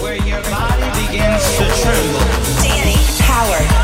Where your body begins to tremble. Danny Howard.